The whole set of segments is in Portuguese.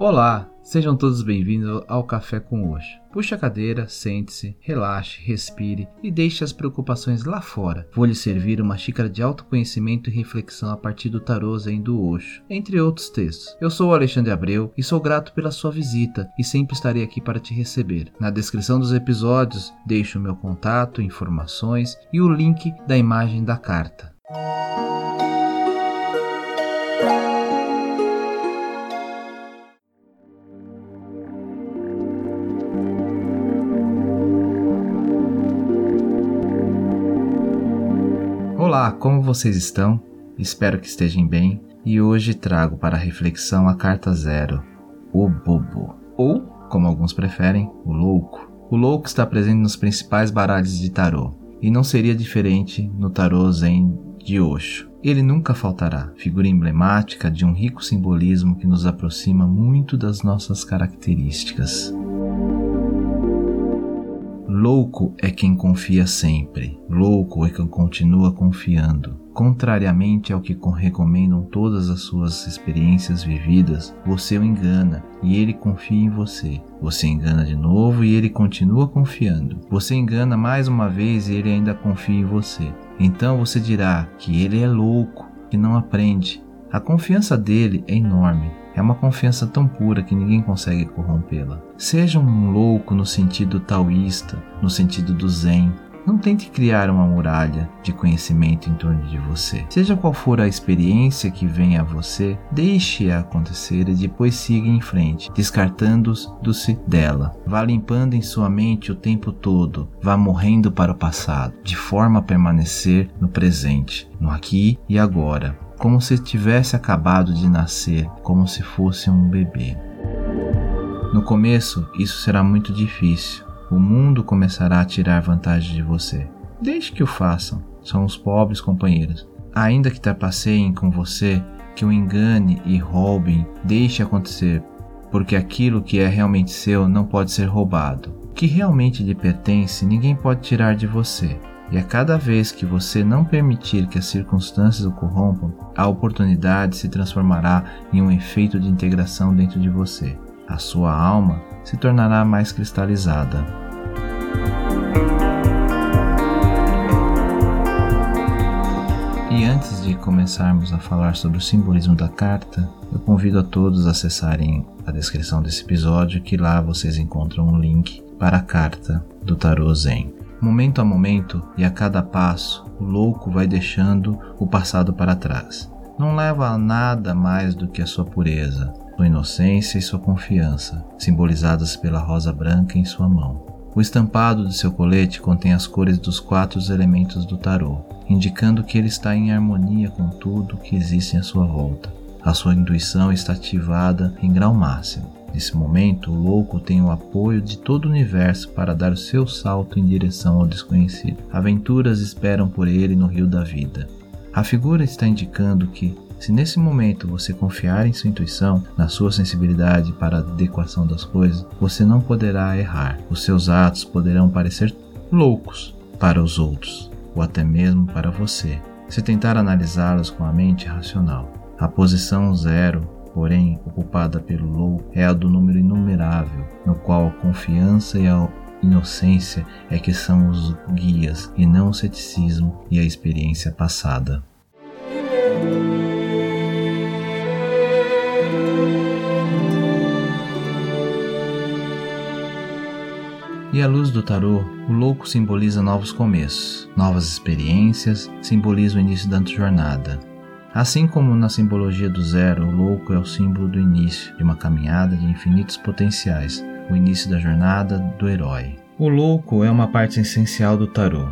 Olá, sejam todos bem-vindos ao Café com Osho. Puxe a cadeira, sente-se, relaxe, respire e deixe as preocupações lá fora. Vou lhe servir uma xícara de autoconhecimento e reflexão a partir do tarô Zen do Osho, entre outros textos. Eu sou o Alexandre Abreu e sou grato pela sua visita e sempre estarei aqui para te receber. Na descrição dos episódios deixo o meu contato, informações e o link da imagem da carta. Olá, como vocês estão? Espero que estejam bem e hoje trago para reflexão a carta zero, o bobo, ou, como alguns preferem, o louco. O louco está presente nos principais baralhos de tarô e não seria diferente no tarô Zen de Osho. Ele nunca faltará, figura emblemática de um rico simbolismo que nos aproxima muito das nossas características. Louco é quem confia sempre, louco é quem continua confiando. Contrariamente ao que recomendam todas as suas experiências vividas, você o engana e ele confia em você. Você engana de novo e ele continua confiando. Você engana mais uma vez e ele ainda confia em você. Então você dirá que ele é louco, que não aprende. A confiança dele é enorme é uma confiança tão pura que ninguém consegue corrompê-la. Seja um louco no sentido taoísta, no sentido do Zen. Não tente criar uma muralha de conhecimento em torno de você. Seja qual for a experiência que venha a você, deixe-a acontecer e depois siga em frente, descartando-se dela. Vá limpando em sua mente o tempo todo, vá morrendo para o passado, de forma a permanecer no presente, no aqui e agora como se tivesse acabado de nascer, como se fosse um bebê. No começo, isso será muito difícil. O mundo começará a tirar vantagem de você. Deixe que o façam, são os pobres companheiros. Ainda que trapaceiem com você, que o engane e roubem, deixe acontecer, porque aquilo que é realmente seu não pode ser roubado. O que realmente lhe pertence, ninguém pode tirar de você. E a cada vez que você não permitir que as circunstâncias o corrompam, a oportunidade se transformará em um efeito de integração dentro de você. A sua alma se tornará mais cristalizada. E antes de começarmos a falar sobre o simbolismo da carta, eu convido a todos a acessarem a descrição desse episódio, que lá vocês encontram um link para a carta do Tarô Zen. Momento a momento e a cada passo, o louco vai deixando o passado para trás. Não leva a nada mais do que a sua pureza, sua inocência e sua confiança, simbolizadas pela rosa branca em sua mão. O estampado de seu colete contém as cores dos quatro elementos do tarô, indicando que ele está em harmonia com tudo que existe à sua volta. A sua intuição está ativada em grau máximo. Nesse momento, o louco tem o apoio de todo o universo para dar o seu salto em direção ao desconhecido. Aventuras esperam por ele no rio da vida. A figura está indicando que, se nesse momento você confiar em sua intuição, na sua sensibilidade para a adequação das coisas, você não poderá errar. Os seus atos poderão parecer loucos para os outros, ou até mesmo para você, se tentar analisá-los com a mente racional. A posição zero porém ocupada pelo louco é a do número inumerável, no qual a confiança e a inocência é que são os guias e não o ceticismo e a experiência passada. E à luz do tarô, o louco simboliza novos começos, novas experiências, simboliza o início da jornada. Assim como na simbologia do zero, o louco é o símbolo do início de uma caminhada de infinitos potenciais, o início da jornada do herói. O louco é uma parte essencial do tarô,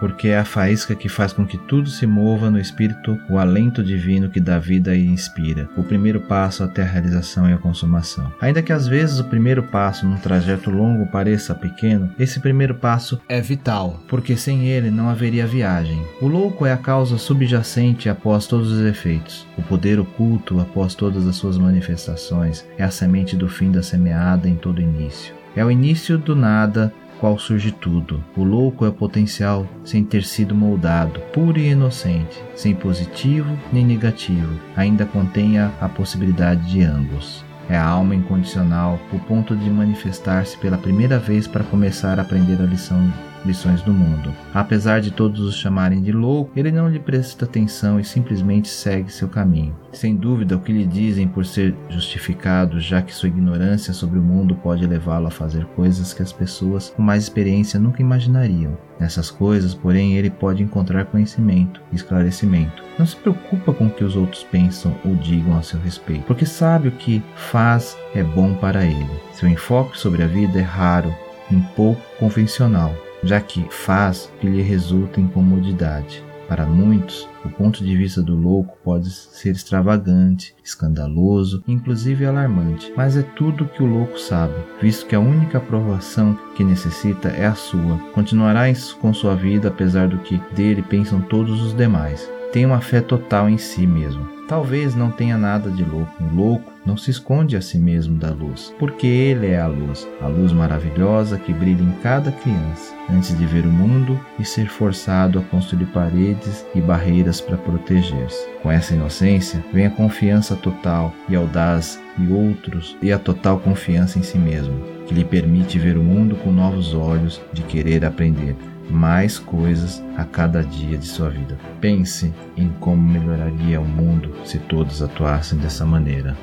porque é a faísca que faz com que tudo se mova no espírito, o alento divino que dá vida e inspira, o primeiro passo até a realização e a consumação. Ainda que às vezes o primeiro passo num trajeto longo pareça pequeno, esse primeiro passo é vital, porque sem ele não haveria viagem. O louco é a causa subjacente após todos os efeitos, o poder oculto após todas as suas manifestações, é a semente do fim da semeada em todo início. É o início do nada qual surge tudo. O louco é o potencial sem ter sido moldado, puro e inocente, sem positivo nem negativo, ainda contém a possibilidade de ambos. É a alma incondicional, o ponto de manifestar-se pela primeira vez para começar a aprender a lição lições do mundo. Apesar de todos os chamarem de louco, ele não lhe presta atenção e simplesmente segue seu caminho. Sem dúvida, o que lhe dizem por ser justificado, já que sua ignorância sobre o mundo pode levá-lo a fazer coisas que as pessoas com mais experiência nunca imaginariam. Nessas coisas, porém, ele pode encontrar conhecimento e esclarecimento. Não se preocupa com o que os outros pensam ou digam a seu respeito, porque sabe o que faz é bom para ele. Seu enfoque sobre a vida é raro, um pouco convencional, já que faz que lhe resulta em comodidade. Para muitos, o ponto de vista do louco pode ser extravagante, escandaloso, inclusive alarmante, mas é tudo que o louco sabe, visto que a única aprovação que necessita é a sua. Continuará com sua vida apesar do que dele pensam todos os demais. Tem uma fé total em si mesmo Talvez não tenha nada de louco. O louco não se esconde a si mesmo da luz, porque ele é a luz, a luz maravilhosa que brilha em cada criança, antes de ver o mundo e ser forçado a construir paredes e barreiras para proteger-se. Com essa inocência vem a confiança total e audaz e outros e a total confiança em si mesmo, que lhe permite ver o mundo com novos olhos de querer aprender mais coisas a cada dia de sua vida. Pense em como melhoraria o mundo se todos atuassem dessa maneira.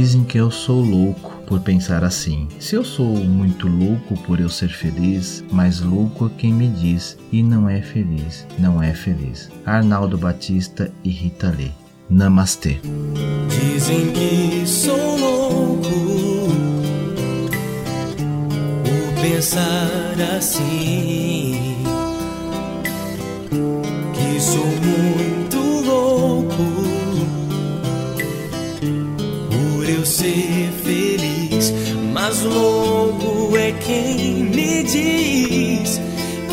Dizem que eu sou louco por pensar assim. Se eu sou muito louco por eu ser feliz, mais louco é quem me diz e não é feliz, não é feliz. Arnaldo Batista e Rita Lee. Namastê. Dizem que sou louco pensar assim que sou muito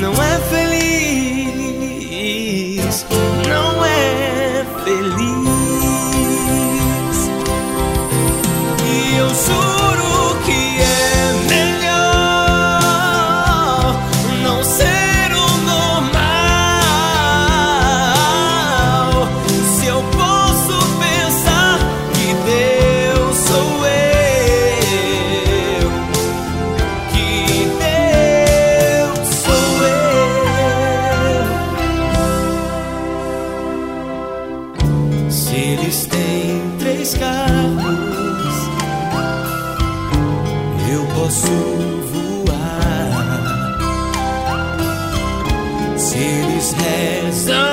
não é feliz, não é feliz. E eu juro eles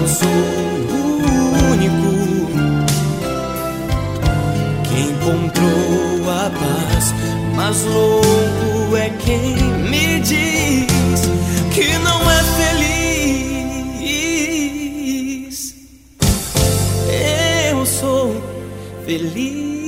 não sou o único que encontrou a paz mas louco é quem me diz que não é feliz. Eu sou feliz.